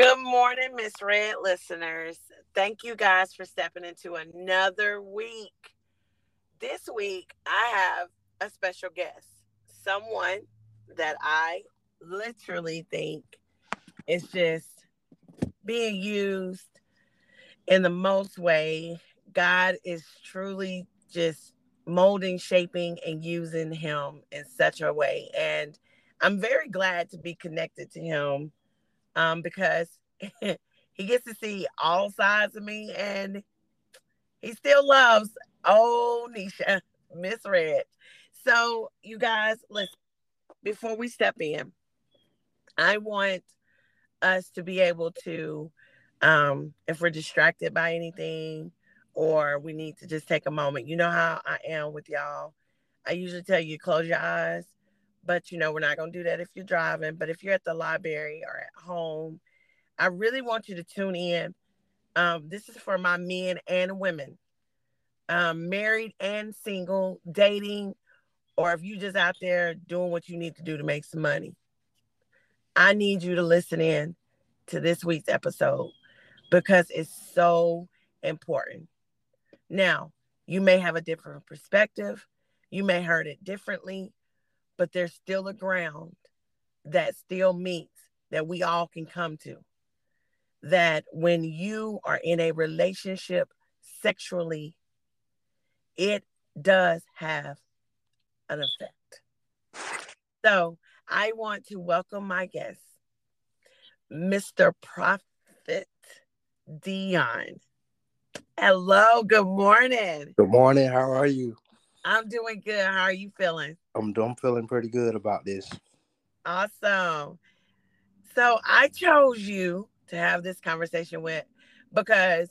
Good morning, Miss Red listeners. Thank you guys for stepping into another week. This week, I have a special guest, someone that I literally think is just being used in the most way. God is truly just molding, shaping, and using him in such a way. And I'm very glad to be connected to him um, because he gets to see all sides of me and he still loves old Nisha, Miss Red. So, you guys, listen, before we step in, I want us to be able to, um, if we're distracted by anything or we need to just take a moment, you know how I am with y'all. I usually tell you close your eyes, but you know, we're not going to do that if you're driving. But if you're at the library or at home, I really want you to tune in. Um, this is for my men and women, um, married and single, dating, or if you just out there doing what you need to do to make some money. I need you to listen in to this week's episode because it's so important. Now, you may have a different perspective, you may heard it differently, but there's still a ground that still meets that we all can come to. That when you are in a relationship sexually, it does have an effect. So I want to welcome my guest, Mr. Prophet Dion. Hello, good morning. Good morning. How are you? I'm doing good. How are you feeling? I'm I'm feeling pretty good about this. Awesome. So I chose you to have this conversation with because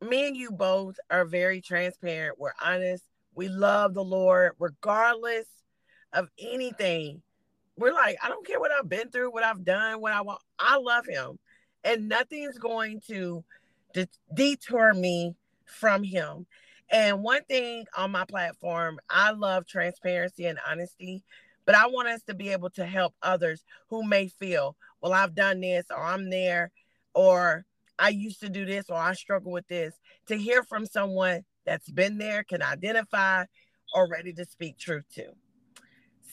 me and you both are very transparent. We're honest. We love the Lord regardless of anything. We're like, I don't care what I've been through, what I've done, what I want. I love him. And nothing's going to detour me from him. And one thing on my platform, I love transparency and honesty, but I want us to be able to help others who may feel, well, I've done this, or I'm there, or I used to do this, or I struggle with this, to hear from someone that's been there, can identify, or ready to speak truth to.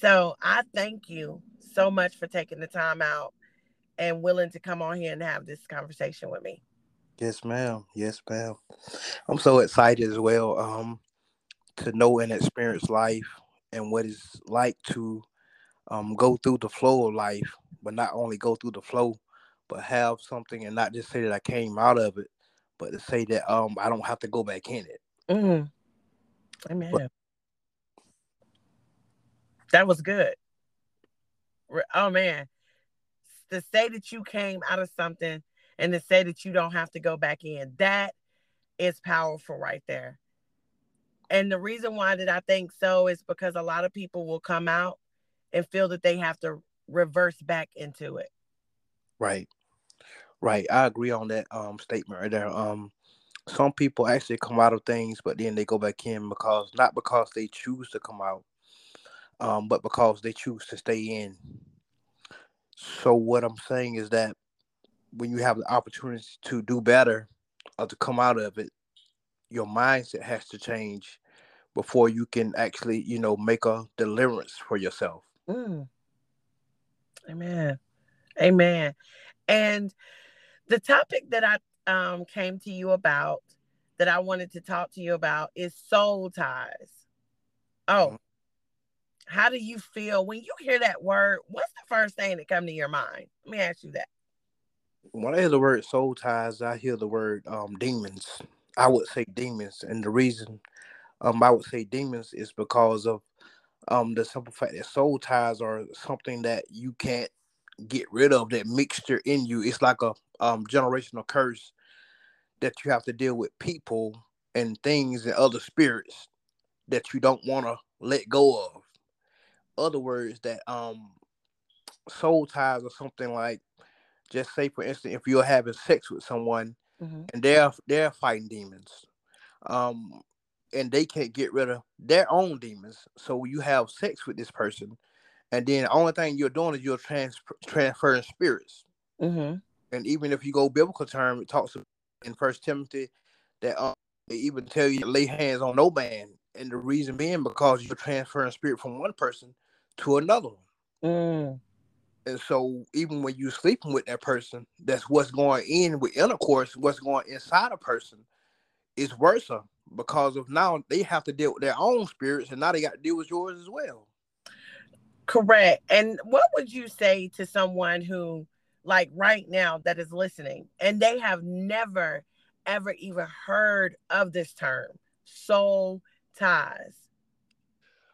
So I thank you so much for taking the time out and willing to come on here and have this conversation with me. Yes, ma'am. Yes, ma'am. I'm so excited as well um, to know and experience life and what it's like to um, go through the flow of life, but not only go through the flow, but have something and not just say that I came out of it, but to say that um, I don't have to go back in it. Mm. Amen. But, that was good. Oh man, to say that you came out of something and to say that you don't have to go back in. That is powerful right there. And the reason why that I think so is because a lot of people will come out and feel that they have to reverse back into it. Right. Right. I agree on that um statement right there. Um some people actually come out of things but then they go back in because not because they choose to come out um but because they choose to stay in. So what I'm saying is that when you have the opportunity to do better or to come out of it, your mindset has to change before you can actually, you know, make a deliverance for yourself. Mm. Amen. Amen. And the topic that I um, came to you about, that I wanted to talk to you about, is soul ties. Oh, mm-hmm. how do you feel when you hear that word? What's the first thing that come to your mind? Let me ask you that when I hear the word soul ties, I hear the word um, demons. I would say demons, and the reason um, I would say demons is because of um, the simple fact that soul ties are something that you can't get rid of. That mixture in you, it's like a um, generational curse that you have to deal with people and things and other spirits that you don't want to let go of. Other words, that um, soul ties are something like just say for instance if you're having sex with someone mm-hmm. and they're they're fighting demons um and they can't get rid of their own demons so you have sex with this person and then the only thing you're doing is you're trans- transferring spirits mm-hmm. And even if you go biblical term, it talks in First Timothy that um, they even tell you to lay hands on no man, and the reason being because you're transferring spirit from one person to another one. Mm. And so even when you're sleeping with that person, that's what's going in with intercourse, what's going inside a person is worse because of now they have to deal with their own spirits and now they got to deal with yours as well. Correct. And what would you say to someone who, like right now, that is listening and they have never, ever even heard of this term, soul ties?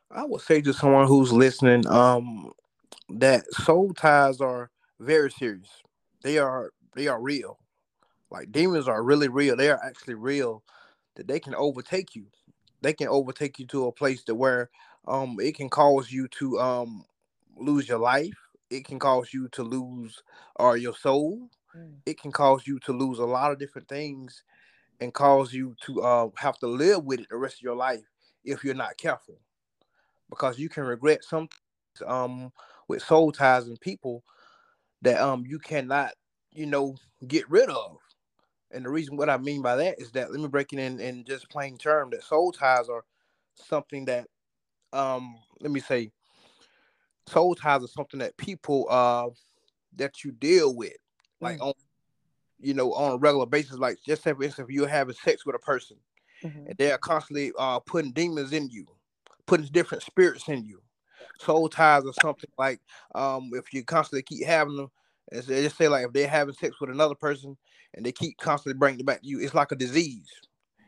I would say to someone who's listening, um, that soul ties are very serious. They are they are real. Like demons are really real. They are actually real. That they can overtake you. They can overtake you to a place to where um it can cause you to um lose your life. It can cause you to lose or uh, your soul. Mm. It can cause you to lose a lot of different things and cause you to uh have to live with it the rest of your life if you're not careful. Because you can regret some um with soul ties and people that um you cannot, you know, get rid of. And the reason what I mean by that is that let me break it in in just plain term that soul ties are something that um let me say soul ties are something that people uh that you deal with like mm. on you know on a regular basis like just say for instance if you're having sex with a person mm-hmm. and they're constantly uh putting demons in you putting different spirits in you soul ties or something like um if you constantly keep having them as they just say like if they're having sex with another person and they keep constantly bringing it back to you it's like a disease.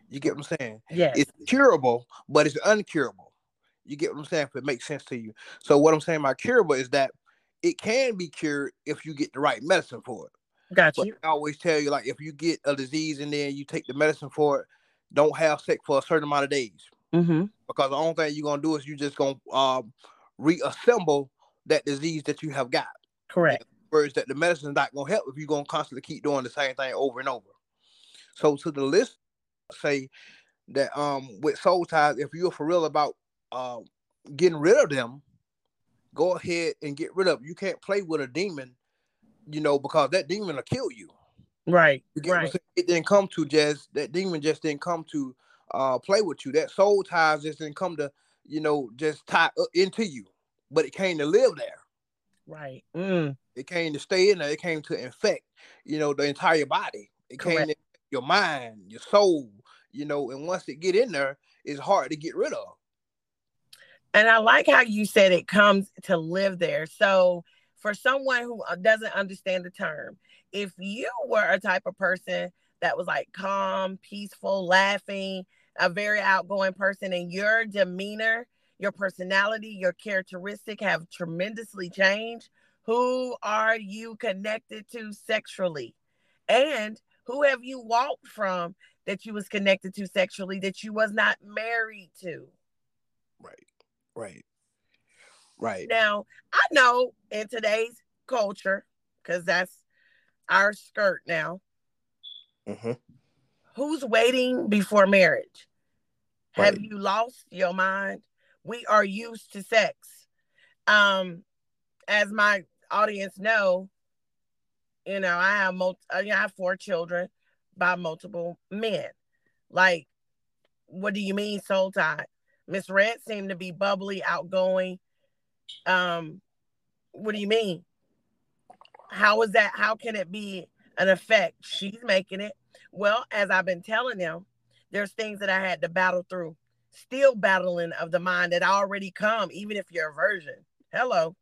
You get what i'm saying? Yeah it's curable but it's uncurable. You get what i'm saying? If it makes sense to you. So what i'm saying by curable is that it can be cured if you get the right medicine for it. Got you. I always tell you like if you get a disease and then you take the medicine for it don't have sex for a certain amount of days. Mm-hmm. because the only thing you're gonna do is you're just gonna um, reassemble that disease that you have got. Correct. Words that the medicine is not gonna help if you're gonna constantly keep doing the same thing over and over. So to the list, say that um with soul ties, if you're for real about um getting rid of them, go ahead and get rid of. Them. You can't play with a demon, you know, because that demon will kill you. Right. You right. It didn't come to just that demon just didn't come to uh play with you. That soul ties just didn't come to you know, just tie into you, but it came to live there. Right. Mm. It came to stay in there. It came to infect, you know, the entire body. It Correct. came to your mind, your soul, you know, and once it get in there, it's hard to get rid of. And I like how you said it comes to live there. So for someone who uh, doesn't understand the term, if you were a type of person that was like calm, peaceful, laughing, a very outgoing person and your demeanor, your personality, your characteristic have tremendously changed, who are you connected to sexually? And who have you walked from that you was connected to sexually that you was not married to? Right. Right. Right. Now, I know in today's culture, because that's our skirt now. Mm-hmm who's waiting before marriage? Right. Have you lost your mind? We are used to sex. Um, as my audience know, you know, I have multi, uh, I have four children by multiple men. Like, what do you mean soul tie? Miss Red seemed to be bubbly, outgoing. Um, what do you mean? How is that? How can it be an effect? She's making it. Well, as I've been telling them, there's things that I had to battle through, still battling of the mind that already come, even if you're a virgin. Hello.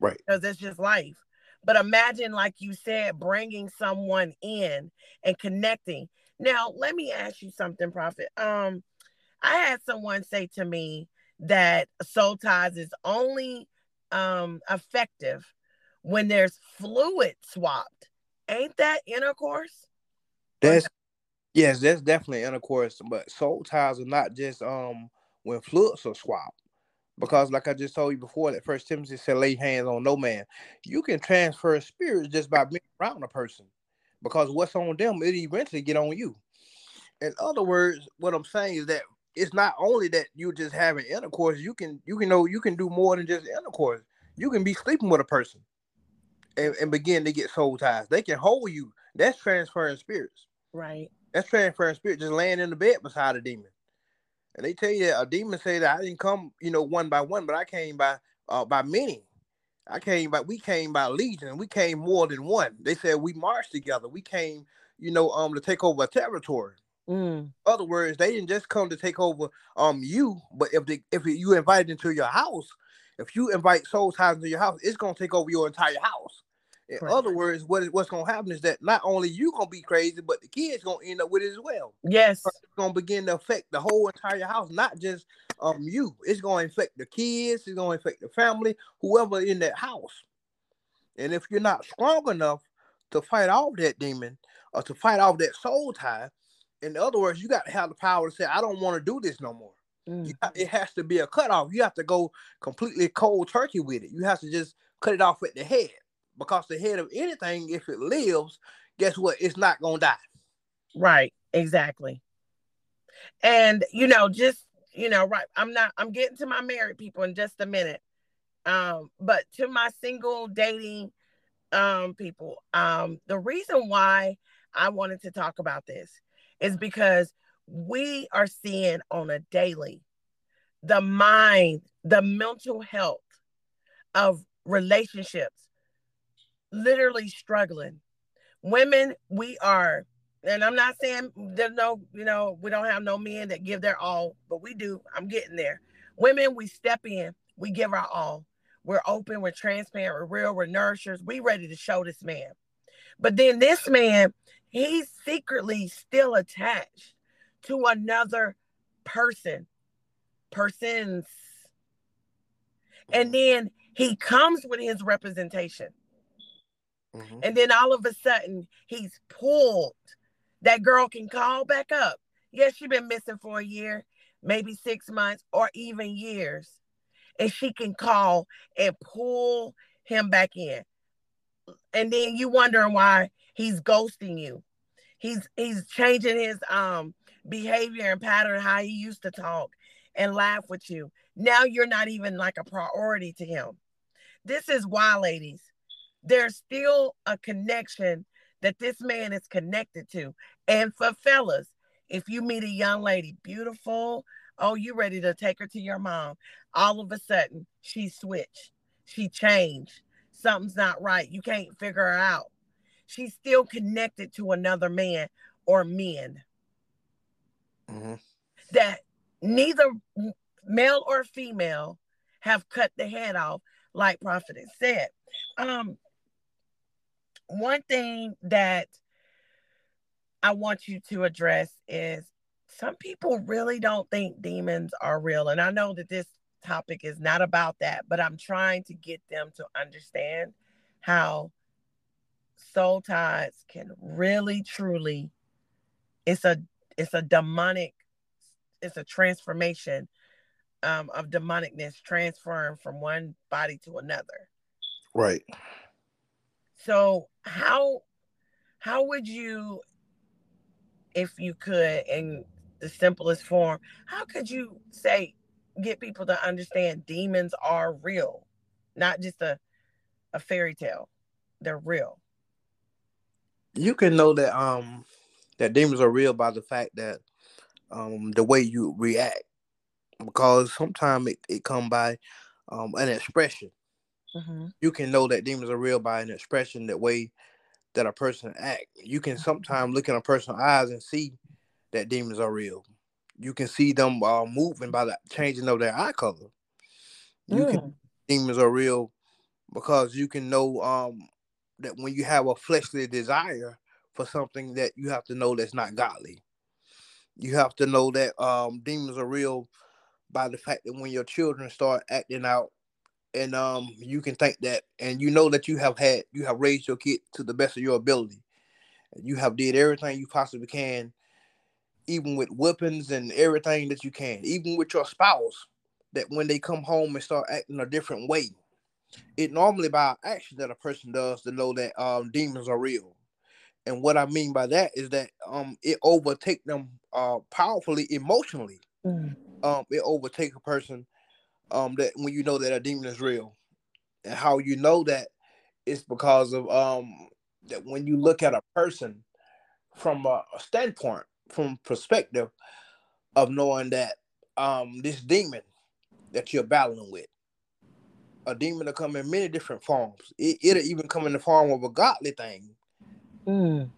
Right. Because it's just life. But imagine, like you said, bringing someone in and connecting. Now, let me ask you something, Prophet. Um, I had someone say to me that soul ties is only um effective when there's fluid swapped. Ain't that intercourse? That's yes, that's definitely intercourse. But soul ties are not just um when fluids are swapped. Because like I just told you before, that first Timothy said lay hands on no man. You can transfer spirits just by being around a person. Because what's on them, it eventually get on you. In other words, what I'm saying is that it's not only that you just having intercourse, you can you can know you can do more than just intercourse. You can be sleeping with a person and, and begin to get soul ties. They can hold you. That's transferring spirits. Right. That's transferring spirit, just laying in the bed beside a demon. And they tell you that a demon say that I didn't come, you know, one by one, but I came by uh by many. I came by we came by legion. We came more than one. They said we marched together. We came, you know, um to take over a territory. Mm. Other words, they didn't just come to take over um you, but if they if you invite into your house, if you invite soul ties into your house, it's gonna take over your entire house. In other words, what is what's gonna happen is that not only you gonna be crazy, but the kids gonna end up with it as well. Yes. It's gonna begin to affect the whole entire house, not just um you. It's gonna affect the kids. It's gonna affect the family, whoever in that house. And if you're not strong enough to fight off that demon or to fight off that soul tie, in other words, you got to have the power to say, "I don't want to do this no more." Mm. Got- it has to be a cutoff. You have to go completely cold turkey with it. You have to just cut it off at the head because the head of anything, if it lives, guess what? It's not gonna die. Right. Exactly. And you know, just you know, right. I'm not. I'm getting to my married people in just a minute. Um, but to my single dating um people, um, the reason why I wanted to talk about this is because we are seeing on a daily the mind, the mental health of relationships literally struggling. Women, we are, and I'm not saying there's no, you know, we don't have no men that give their all, but we do. I'm getting there. Women, we step in, we give our all. We're open, we're transparent, we're real, we're nourishers. We ready to show this man. But then this man, he's secretly still attached to another person, persons. And then he comes with his representation. Mhm. And then all of a sudden, he's pulled. That girl can call back up. Yes, she's been missing for a year, maybe six months, or even years. And she can call and pull him back in. And then you wondering why he's ghosting you. He's he's changing his um behavior and pattern, how he used to talk and laugh with you. Now you're not even like a priority to him. This is why, ladies, there's still a connection that this man is connected to. And for fellas, if you meet a young lady, beautiful, oh, you ready to take her to your mom, all of a sudden she switched, she changed, something's not right, you can't figure her out. She's still connected to another man or men Mhm. that neither male or female have cut the head off, like Prophet said. Um, one thing that I want you to address is some people really don't think demons are real. And I know that this topic is not about that, but I'm trying to get them to understand how soul ties can really truly it's a it's a demonic it's a transformation um, of demonicness transferring from one body to another Right. So how how would you if you could in the simplest form how could you say get people to understand demons are real not just a a fairy tale they're real You can know that um that demons are real by the fact that um the way you react because sometimes it, it come by um an expression. Mm-hmm. You can know that demons are real by an expression that way that a person act. You can sometimes look in a person's eyes and see that demons are real. You can see them uh, moving by the changing of their eye color. You can demons are real because you can know um that when you have a fleshly desire for something that you have to know that's not godly. You have to know that um demons are real by the fact that when your children start acting out and um you can think that and you know that you have had you have raised your kid to the best of your ability. You have did everything you possibly can, even with weapons and everything that you can, even with your spouse, that when they come home and start acting a different way, it normally by action that a person does to know that um demons are real. And what I mean by that is that um it overtake them uh powerfully emotionally. Mm. Um it overtake a person um that when you know that a demon is real. And how you know that it's because of um that when you look at a person from a, a standpoint, from perspective of knowing that um this demon that you're battling with, a demon will come in many different forms. It, it'll even come in the form of a godly thing. Mm.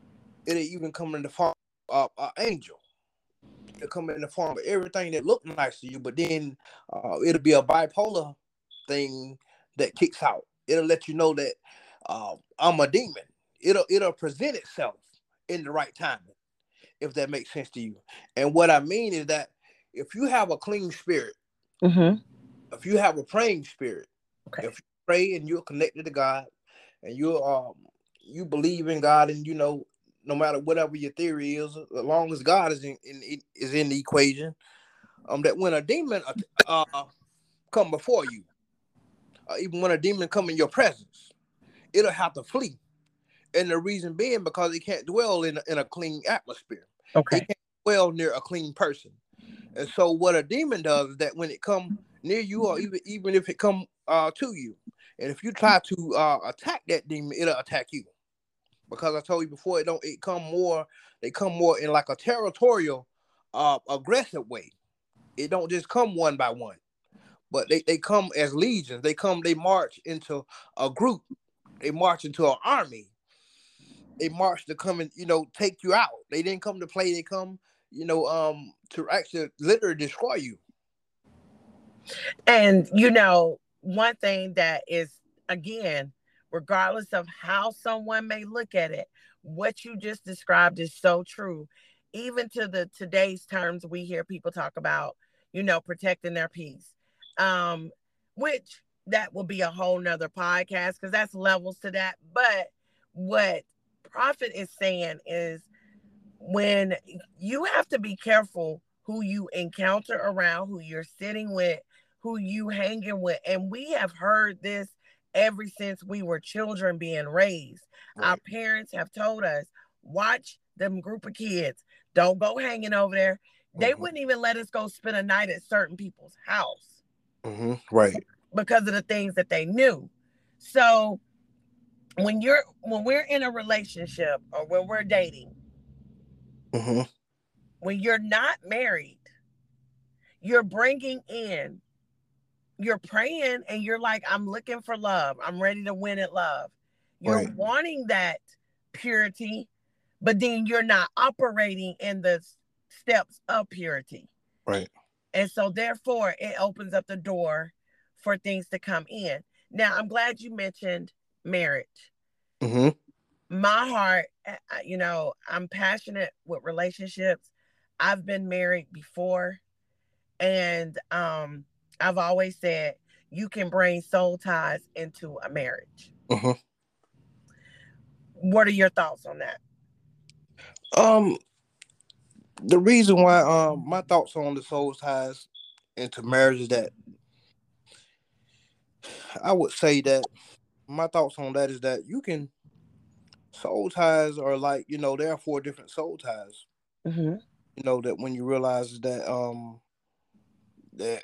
It'll even come in the form of an angel. It'll come in the form of everything that look nice to you, but then uh, it'll be a bipolar thing that kicks out. It'll let you know that uh, I'm a demon. It'll it'll present itself in the right time, if that makes sense to you. And what I mean is that if you have a clean spirit, mm-hmm. if you have a praying spirit, okay. if you pray and you're connected to God, and you um you believe in God, and you know no matter whatever your theory is, as long as God is in, in is in the equation, um, that when a demon uh, uh come before you, uh, even when a demon come in your presence, it'll have to flee. And the reason being because it can't dwell in a, in a clean atmosphere. Okay. It can't dwell near a clean person. And so what a demon does is that when it come near you or even even if it come uh, to you, and if you try to uh, attack that demon, it'll attack you. Because I told you before, it don't it come more, they come more in like a territorial, uh, aggressive way. It don't just come one by one, but they, they come as legions. They come, they march into a group, they march into an army. They march to come and you know take you out. They didn't come to play. They come, you know, um, to actually literally destroy you. And you know, one thing that is again, regardless of how someone may look at it, what you just described is so true. Even to the today's terms, we hear people talk about, you know, protecting their peace. Um, which that will be a whole nother podcast because that's levels to that. But what Prophet is saying is when you have to be careful who you encounter around, who you're sitting with, who you hanging with. And we have heard this ever since we were children being raised. Right. Our parents have told us, watch them group of kids. Don't go hanging over there. They mm-hmm. wouldn't even let us go spend a night at certain people's house. Mm-hmm. Right. Because of the things that they knew. So when you're when we're in a relationship or when we're dating, mm-hmm. when you're not married, you're bringing in you're praying and you're like, I'm looking for love. I'm ready to win at love. You're right. wanting that purity, but then you're not operating in the steps of purity. Right. And so therefore it opens up the door for things to come in. Now I'm glad you mentioned marriage. Mm-hmm. My heart, you know, I'm passionate with relationships. I've been married before and um I've always said you can bring soul ties into a marriage. Mm-hmm. What are your thoughts on that? Um, the reason why um my thoughts on the soul ties into marriage is that I would say that my thoughts on that is that you can soul ties are like you know there are four different soul ties. Mm-hmm. You know that when you realize that um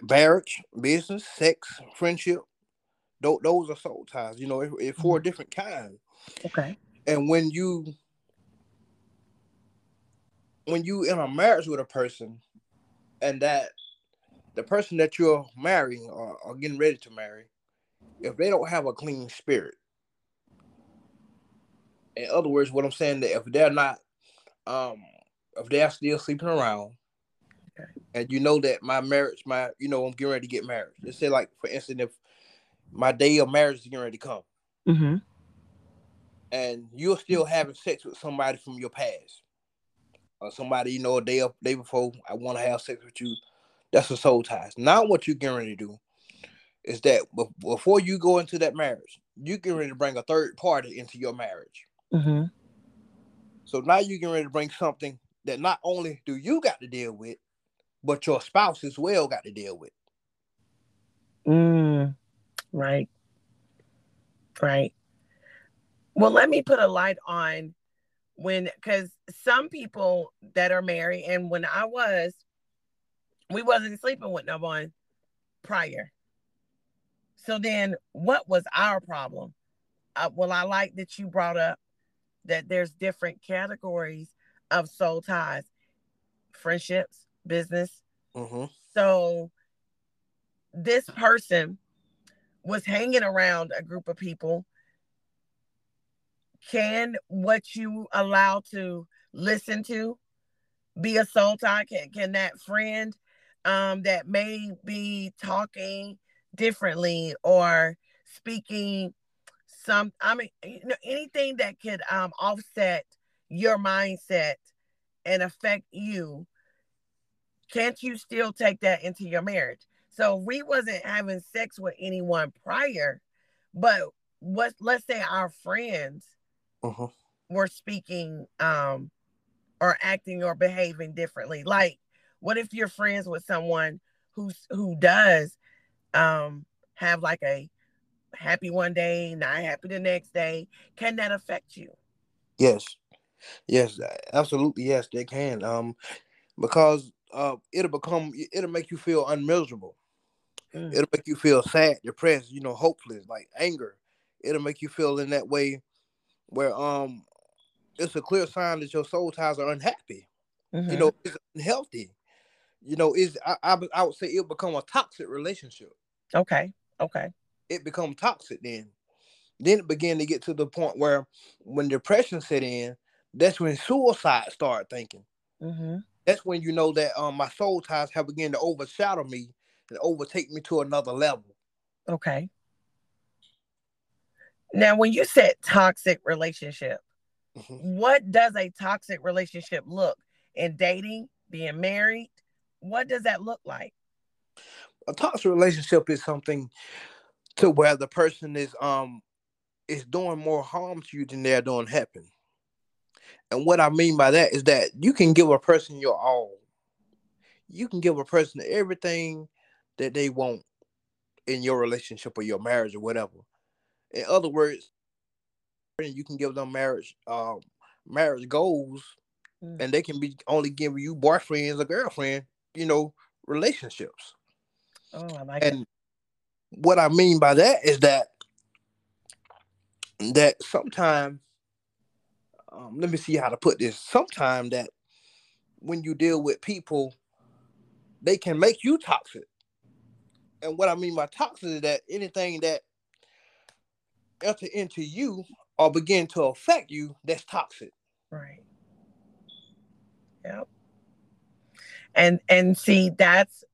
marriage, business, sex, friendship. Those, those are soul ties. You know, it's, it's 4 mm-hmm. different kinds. Okay. And when you when you in a marriage with a person, and that the person that you're marrying or, or getting ready to marry, if they don't have a clean spirit, in other words, what I'm saying that if they're not, um, if they're still sleeping around, Okay. And you know that my marriage, my you know, I'm getting ready to get married. Let's say, like for instance, if my day of marriage is getting ready to come, mm-hmm. and you're still having sex with somebody from your past, or somebody you know a day of day before, I want to have sex with you. That's a soul ties. Now, what you're getting ready to do is that before you go into that marriage, you get ready to bring a third party into your marriage. Mm-hmm. So now you get ready to bring something that not only do you got to deal with, but your spouse as well got to deal with. Mm, right. Right. Well, let me put a light on when, because some people that are married, and when I was, we wasn't sleeping with no one prior. So then, what was our problem? uh, well, I like that you brought up that there's different categories of soul ties, friendships, business. Mm-hmm. So this person was hanging around a group of people. Can what you allow to listen to be a soul tie? Can, can that friend um, that may be talking differently or speaking some i mean you know anything that could um offset your mindset and affect you can't you still take that into your marriage so we wasn't having sex with anyone prior but what let's say our friends uh-huh. were speaking um or acting or behaving differently like what if you're friends with someone who's who does um have like a happy one day, not happy the next day. Can that affect you? Yes. Yes, absolutely. Yes, they can. Um, because uh, it'll become it'll make you feel unmiserable. It'll make you feel sad, depressed, you know, hopeless, like anger. It'll make you feel in that way where um it's a clear sign that your soul ties are unhappy. Mm-hmm. You know, it's unhealthy. You know, is I, I I would say it'll become a toxic relationship. Okay. Okay it become toxic then. Then it began to get to the point where when depression set in, that's when suicide started thinking. Mm-hmm. That's when you know that um, my soul ties have begun to overshadow me and overtake me to another level. Okay. Now, when you said toxic relationship, mm-hmm. what does a toxic relationship look in dating, being married? What does that look like? A toxic relationship is something to where the person is um is doing more harm to you than they're doing helping. And what I mean by that is that you can give a person your all. You can give a person everything that they want in your relationship or your marriage or whatever. In other words, you can give them marriage um marriage goals mm. and they can be only giving you boyfriends or girlfriend, you know, relationships. Oh, I like and what I mean by that is that that sometimes um, let me see how to put this. Sometimes that when you deal with people, they can make you toxic. And what I mean by toxic is that anything that enter into you or begin to affect you, that's toxic. Right. Yep. And and see that's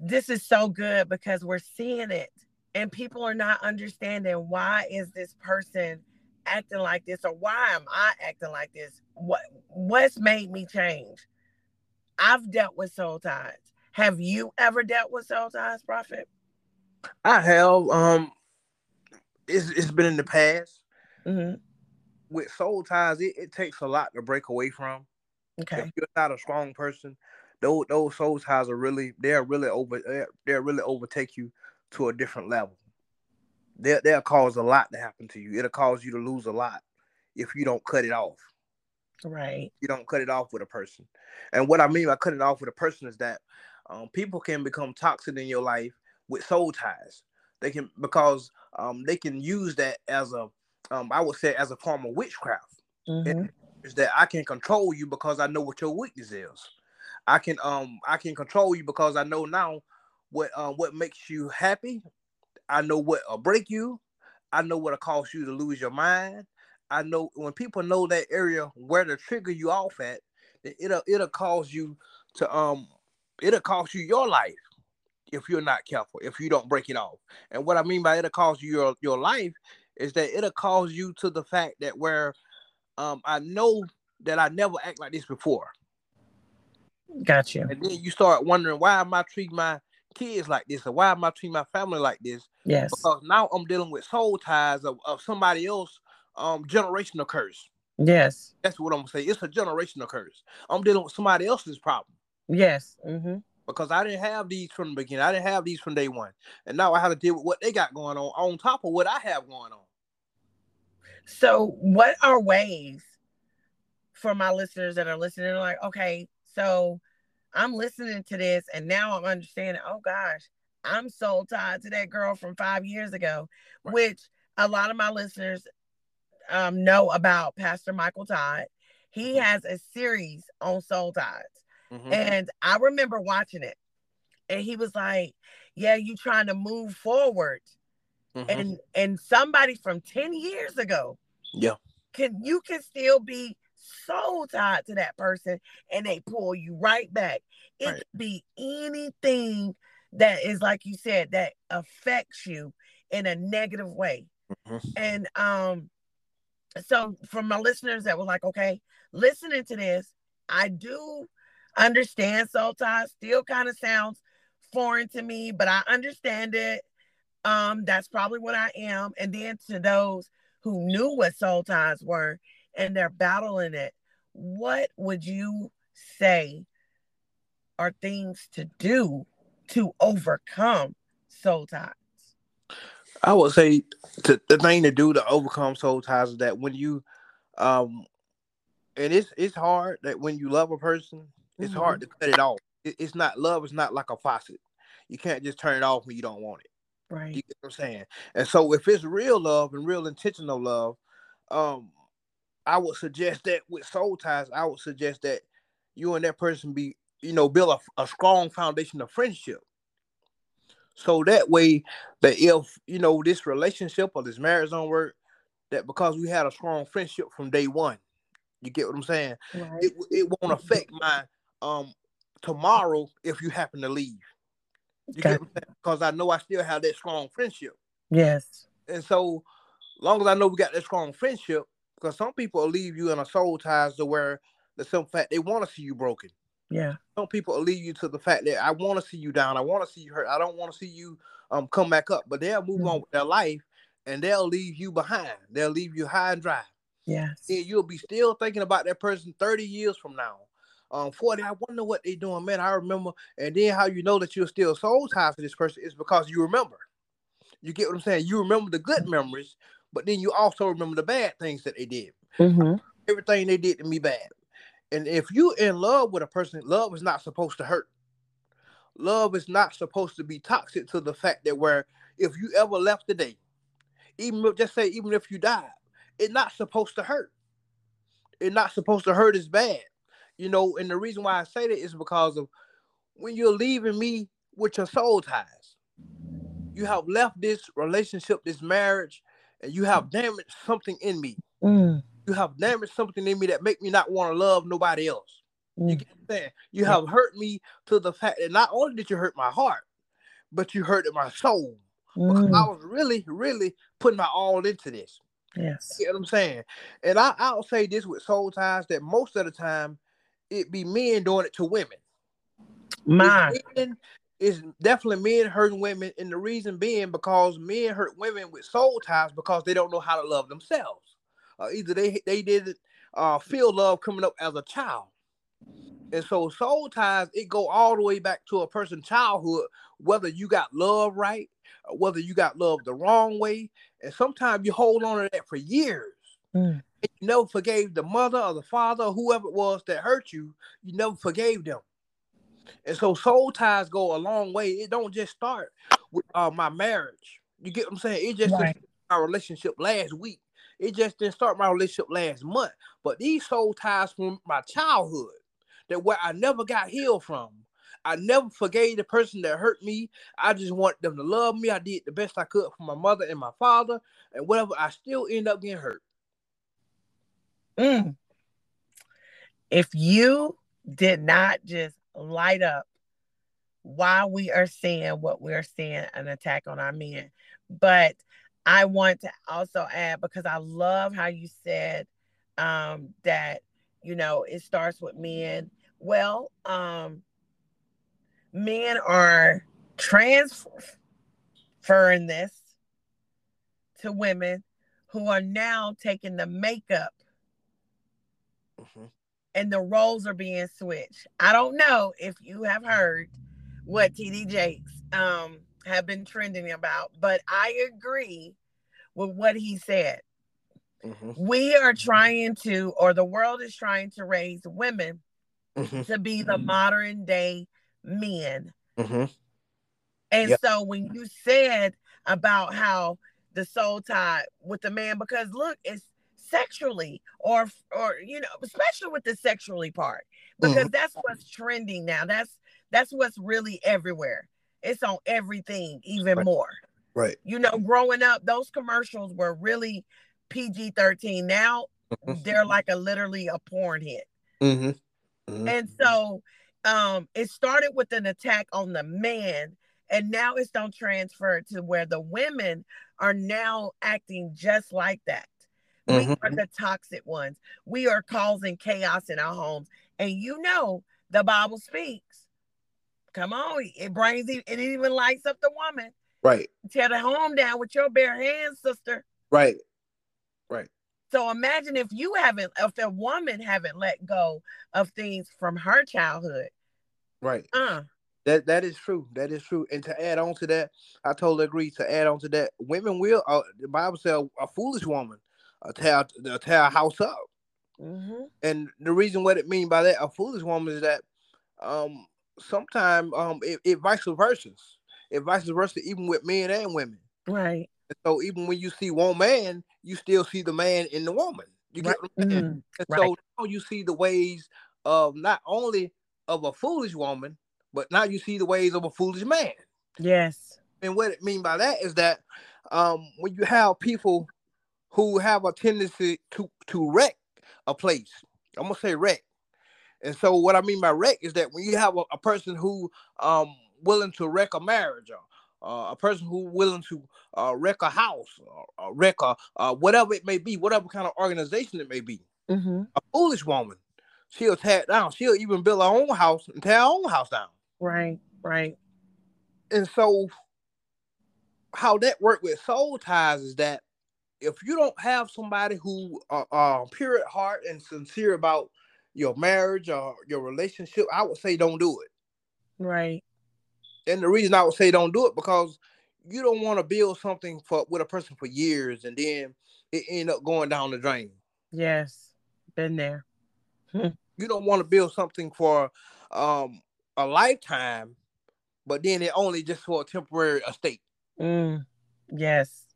this is so good because we're seeing it and people are not understanding why is this person acting like this or why am I acting like this? What what's made me change? I've dealt with soul ties. Have you ever dealt with soul ties, Prophet? I have. Um, it's it's been in the past. Mm-hmm. With soul ties, it, it takes a lot to break away from. Okay. If you're not a strong person, those those soul ties are really they're really over they're really overtake you to a different level. They they'll cause a lot to happen to you. It'll cause you to lose a lot if you don't cut it off. Right. You don't cut it off with a person. And what I mean by cutting it off with a person is that um, people can become toxic in your life with soul ties. They can because um, they can use that as a um, I would say as a form of witchcraft. Mm-hmm. Is that I can control you because I know what your weakness is. I can um I can control you because I know now what um what makes you happy. I know what will break you. I know what'll cause you to lose your mind. I know when people know that area where to trigger you off at, it'll it'll cause you to um it'll cost you your life if you're not careful, if you don't break it off. And what I mean by it'll cost you your, your life is that it'll cause you to the fact that where um I know that I never act like this before. Got you. And then you start wondering why am I treating my kids like this or why am I treating my family like this? Yes. Because now I'm dealing with soul ties of, of somebody else um generational curse. Yes. That's what I'm gonna say. It's a generational curse. I'm dealing with somebody else's problem. Yes. Mm-hmm. Because I didn't have these from the beginning. I didn't have these from day one. And now I have to deal with what they got going on on top of what I have going on. So what are ways for my listeners that are listening like, okay, so I'm listening to this and now I'm understanding, oh gosh, I'm so tied to that girl from five years ago, right. which a lot of my listeners um, know about Pastor Michael Todd. He Mhm. has a series on soul ties. Mhm. And I remember watching it. And he was like, Yeah, you trying to move forward. Mhm. And and somebody from 10 years ago yeah, can you can still be so tied to that person and they pull you right back. It Right. could be anything that is like you said that affects you in a negative way. Mhm. And um so for my listeners that were like, okay, listening to this, I do understand soul ties, still kind of sounds foreign to me, but I understand it. Um, that's probably what I am. And then to those who knew what soul ties were and they're battling it, what would you say are things to do to overcome soul ties? I would say to, the thing to do to overcome soul ties is that when you, um, and it's it's hard that when you love a person, it's Mhm. hard to cut it off. It, it's not love. It's not like a faucet. You can't just turn it off when you don't want it. Right. You get what I'm saying? And so if it's real love and real intentional love, um, I would suggest that with soul ties, I would suggest that you and that person be, you know, build a, a strong foundation of friendship. So that way that if you know this relationship or this marriage don't work, that because we had a strong friendship from day one, you get what I'm saying? Right. It it won't affect my um tomorrow if you happen to leave. You Okay. get what I'm saying? Because I know I still have that strong friendship. Yes. And so, long as I know we got that strong friendship, because some people will leave you in a soul ties to where the simple fact they want to see you broken. Yeah. Some people will leave you to the fact that I want to see you down, I want to see you hurt, I don't want to see you um come back up. But they'll move on with their life and they'll leave you behind. They'll leave you high and dry. Yes. And you'll be still thinking about that person 30 years from now. Um, 40, I wonder what they're doing, man. I remember, and then how you know that you're still soul ties to this person is because you remember. You get what I'm saying? You remember the good memories, but then you also remember the bad things that they did. Mm-hmm. Everything they did to me bad. And if you in love with a person, love is not supposed to hurt. Love is not supposed to be toxic to the fact that where if you ever left today, even if, just say even if you died, it's not supposed to hurt. It's not supposed to hurt as bad. You know, and the reason why I say that is because of when you're leaving me with your soul ties, you have left this relationship, this marriage, and you have damaged something in me. Mm. You have damaged something in me that make me not want to love nobody else. You Mm. get what I'm saying? You have hurt me to the fact that not only did you hurt my heart, but you hurted my soul. Because I Mm. was really, really putting my all into this. Yes. You know what I'm saying? And I, I'll say this with soul ties that most of the time it be men doing it to women. My. It's, definitely men hurting women, and the reason being because men hurt women with soul ties because they don't know how to love themselves. Uh, either they they didn't uh, feel love coming up as a child, and so soul ties it go all the way back to a person's childhood, whether you got love right, or whether you got love the wrong way, and sometimes you hold on to that for years. Mm. And you never forgave the mother or the father or whoever it was that hurt you. You never forgave them. And so soul ties go a long way. It don't just start with uh, my marriage. You get what I'm saying? It just Right. my relationship last week. It just didn't start my relationship last month. But these soul ties from my childhood, that where I never got healed from. I never forgave the person that hurt me. I just want them to love me. I did the best I could for my mother and my father, and whatever. I still end up getting hurt. Mm. If you did not just light up why we are seeing what we're seeing an attack on our men, but I want to also add because I love how you said um, that you know it starts with men. Well, um, men are transferring this to women who are now taking the makeup Mhm. And the roles are being switched. I don't know if you have heard what TD Jakes um have been trending about, but I agree with what he said. Mhm. We are trying to, or the world is trying to raise women Mhm. to be the modern day men. Mhm. And Yep. so when you said about how the soul tie with the man because look, it's sexually or or you know, especially with the sexually part because mm-hmm. that's what's trending now. That's that's what's really everywhere. It's on everything even right. more. Right. You know, growing up, those commercials were really PG 13. Now mm-hmm. they're like a literally a porn hit. Mm-hmm. Mm-hmm. And so um it started with an attack on the man and now it's don't transfer to where the women are now acting just like that. Mm-hmm. We are the toxic ones. We are causing chaos in our homes. And you know, the Bible speaks. Come on, it brings it, it even lights up the woman. Right. Tear the home down with your bare hands, sister. Right. Right. So imagine if you haven't, if a woman haven't let go of things from her childhood. Right. Uh. That that is true. That is true. And to add on to that, I totally agree. To add on to that, women will. Uh, the Bible says a foolish woman uh, tear tear a house up. Mm-hmm. And the reason what it mean by that, a foolish woman, is that um sometimes um it, it vice versa. It vice versa even with men and women. Right. And so even when you see one man, you still see the man in the woman. You get right. what I'm saying? Mm-hmm. And right. so now you see the ways of not only of a foolish woman, but now you see the ways of a foolish man. Yes. And what it mean by that is that um when you have people who have a tendency to to wreck a place, I'm gonna say wreck. And so what I mean by wreck is that when you have a, a person who um willing to wreck a marriage or uh, a person who willing to uh, wreck a house or, or wreck a uh, whatever it may be, whatever kind of organization it may be. Mm-hmm. A foolish woman, she'll tear it down. She'll even build her own house and tear her own house down. Right, right. And so, how that work with soul ties is that if you don't have somebody who are uh, pure at heart and sincere about your marriage or your relationship, I would say don't do it. Right. And the reason I would say don't do it because you don't want to build something for with a person for years and then it end up going down the drain. Yes, been there. you don't want to build something for um a lifetime, but then it only just for a temporary estate. Mm, yes.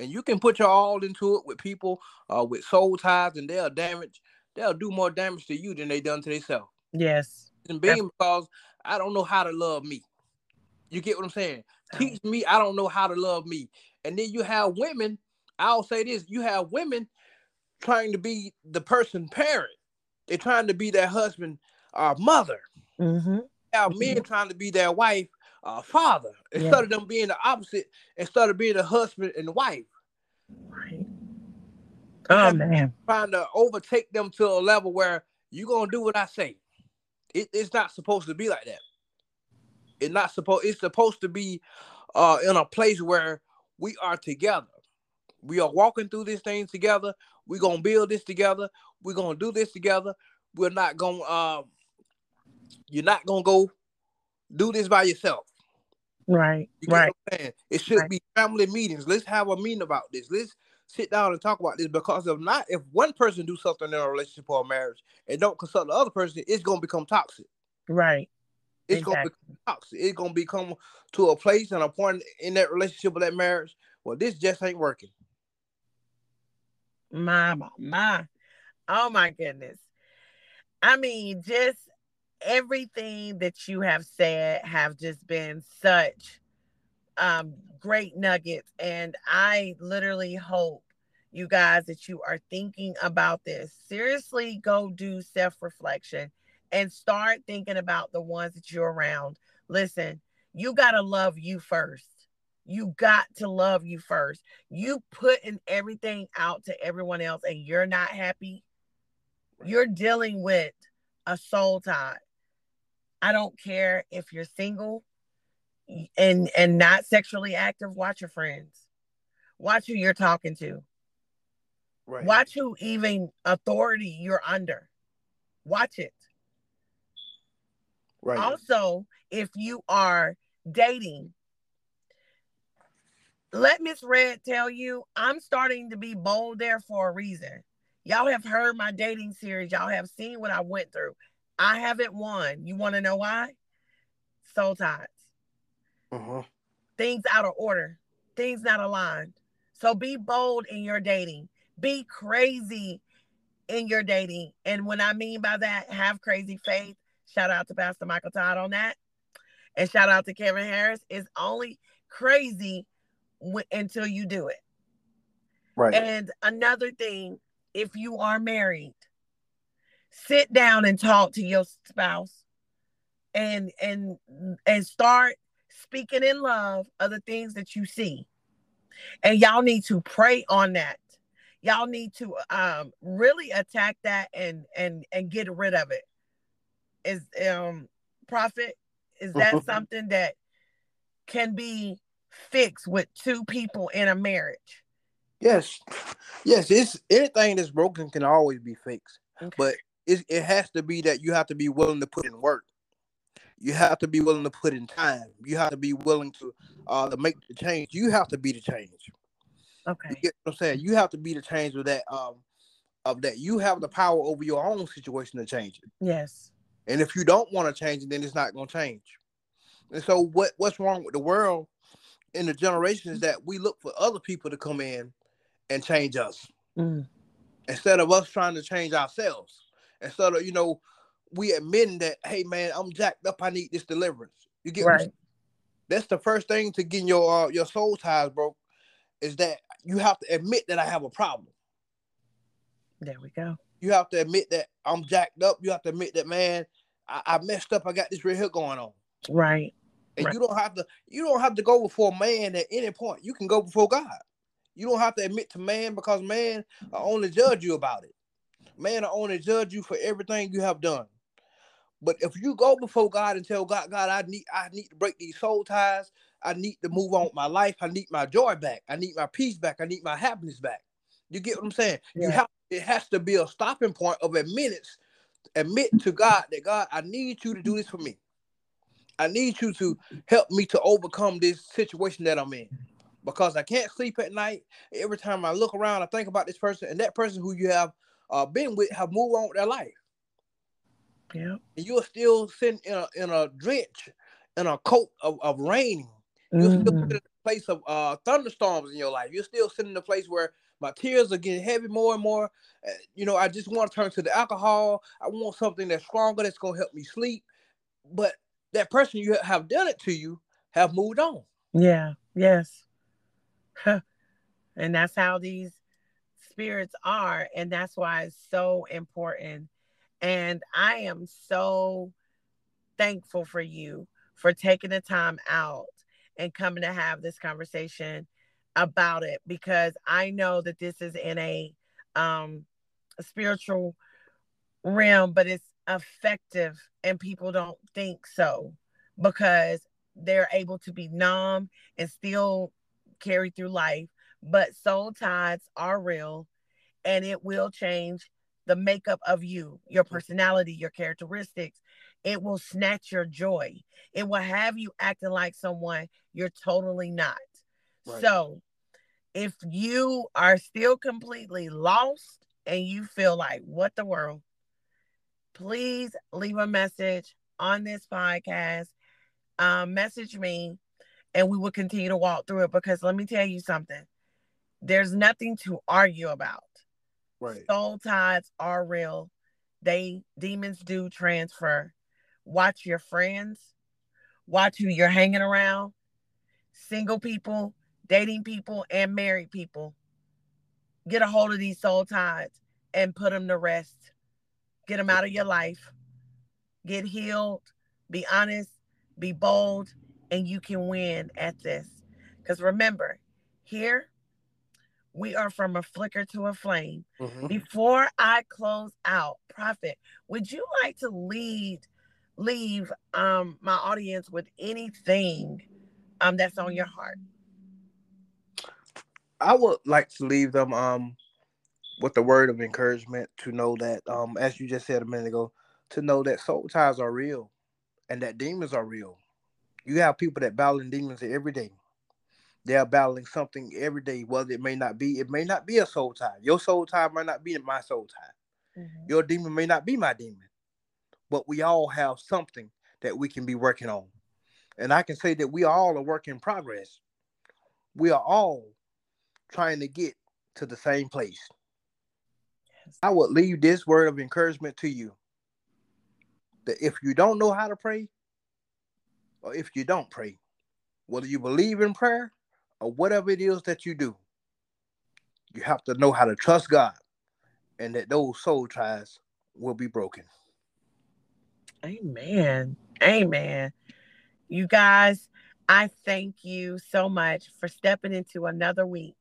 And you can put your all into it with people uh, with soul ties, and they'll damage. They'll do more damage to you than they done to themselves. Yes. And being because I don't know how to love me. You get what I'm saying? Teach me. I don't know how to love me. And then you have women. I'll say this: you have women trying to be the person parent. They're trying to be their husband or uh, mother. Mm-hmm. Have men mm-hmm. trying to be their wife, uh, father, instead yeah. of them being the opposite, instead of being the husband and the wife. Right. Oh man. Trying to overtake them to a level where you're gonna do what I say. It, it's not supposed to be like that. It's not supposed. It's supposed to be uh, in a place where we are together. We are walking through this thing together. We're gonna build this together. We're gonna do this together. We're not gonna um, you're not gonna go do this by yourself. Right. right. It should right. be family meetings. Let's have a meeting about this. Let's sit down and talk about this because if not, if one person do something in a relationship or a marriage and don't consult the other person, it's gonna become toxic. Right. It's exactly. gonna become toxic. It's gonna become to a place and a point in that relationship or that marriage. Well, this just ain't working. My my, oh my goodness. I mean, just everything that you have said have just been such um, great nuggets. And I literally hope you guys that you are thinking about this. Seriously, go do self reflection and start thinking about the ones that you're around. Listen, you got to love you first. You got to love you first. You putting everything out to everyone else and you're not happy. You're dealing with a soul tie. I don't care if you're single and and not sexually active, watch your friends. Watch who you're talking to. Right. Watch who even authority you're under. Watch it. Right. Also, if you are dating, let Miss Red tell you, I'm starting to be bold there for a reason. Y'all have heard my dating series. Y'all have seen what I went through. I haven't won. You want to know why? Soul ties. Uh-huh. Things out of order. things not aligned. So be bold in your dating. Be crazy in your dating. And when I mean by that, have crazy faith. Shout out to Pastor Michael Todd on that. And shout out to Kevin Harris. It's only crazy w- until you do it. Right. And another thing, if you are married, sit down and talk to your spouse and and and start speaking in love of the things that you see. And y'all need to pray on that. Y'all need to um really attack that and and and get rid of it. Is um prophet is that Mhm. something that can be fixed with two people in a marriage? Yes. Yes. It's anything that's broken can always be fixed. Okay. But it, it has to be that you have to be willing to put in work. You have to be willing to put in time. You have to be willing to uh to make the change. You have to be the change. You okay. get what I'm saying? You have to be the change of that um of that. You have the power over your own situation to change it. Yes. And if you don't want to change it, then it's not gonna change. And so what what's wrong with the world in the generation is that we look for other people to come in and change us Mm. instead of us trying to change ourselves. Instead of, you know, we admitting that, hey man, I'm jacked up, I need this deliverance. You get Right. that's the first thing to getting your uh, your soul ties broke is that you have to admit that I have a problem. There we go. You have to admit that I'm jacked up. You have to admit that man, I, I messed up. I got this right here going on. Right. And Right. you don't have to you don't have to go before man at any point. You can go before God. You don't have to admit to man because man will only judge you about it. Man will only judge you for everything you have done. But if you go before God and tell God, God, I need I need to break these soul ties. I need to move on with my life. I need my joy back. I need my peace back. I need my happiness back. You get what I'm saying? You have it has to be a stopping point of admit admit to God that God, I need you to do this for me. I need you to help me to overcome this situation that I'm in. Because I can't sleep at night. Every time I look around, I think about this person, and that person who you have uh, been with have moved on with their life. Yeah. And you're still sitting in a in a drench, in a coat of, of rain. You're still Mhm. sitting in a place of uh, thunderstorms in your life. You're still sitting in a place where my tears are getting heavy more and more. Uh, you know, I just want to turn to the alcohol. I want something that's stronger that's gonna help me sleep. But that person you have done it to you have moved on. Yeah. Yes. and that's how these spirits are. And that's why it's so important. And I am so thankful for you for taking the time out and coming to have this conversation about it because I know that this is in a um a spiritual realm, but it's effective and people don't think so because they're able to be numb and still carry through life. But soul ties are real and it will change the makeup of you, your personality, your characteristics. It will snatch your joy. It will have you acting like someone you're totally not. Right. So, if you are still completely lost and you feel like, what the world, please leave a message on this podcast. Um, message me and we will continue to walk through it because let me tell you something there's nothing to argue about. Right. Soul ties are real. They demons do transfer. Watch your friends. Watch who you're hanging around. Single people, dating people, and married people. Get a hold of these soul ties and put them to rest. Get them out of your life. Get healed. Be honest. Be bold. And you can win at this. Because remember, here we are from a flicker to a flame. Mhm. Before I close out, Prophet, would you like to lead leave um my audience with anything um that's on your heart? I would like to leave them um with the word of encouragement to know that um as you just said a minute ago, to know that soul ties are real and that demons are real. You have people that battling demons every day. They are battling something every day, whether it may not be, it may not be a soul tie. Your soul tie might not be my soul tie. Mm-hmm. Your demon may not be my demon. But we all have something that we can be working on. And I can say that we all are work in progress. we are all trying to get to the same place. Yes. I would leave this word of encouragement to you that if you don't know how to pray, or if you don't pray, whether you believe in prayer or whatever it is that you do, you have to know how to trust God and that those soul ties will be broken. Amen. Amen. You guys, I thank you so much for stepping into another week,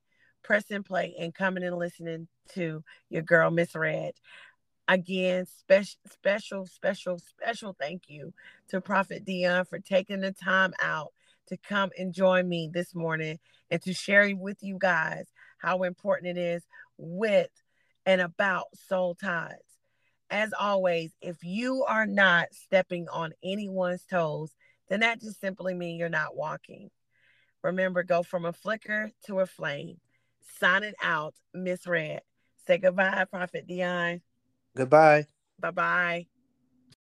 pressing play, and coming and listening to your girl, Miss Red. Again, special, special, special, special thank you to Prophet Dion for taking the time out to come and join me this morning and to share with you guys how important it is with and about soul ties. As always, if you are not stepping on anyone's toes, then that just simply means you're not walking. Remember, go from a flicker to a flame. Sign it out, Miss Red. Say goodbye, Prophet Dion. Goodbye. Bye bye.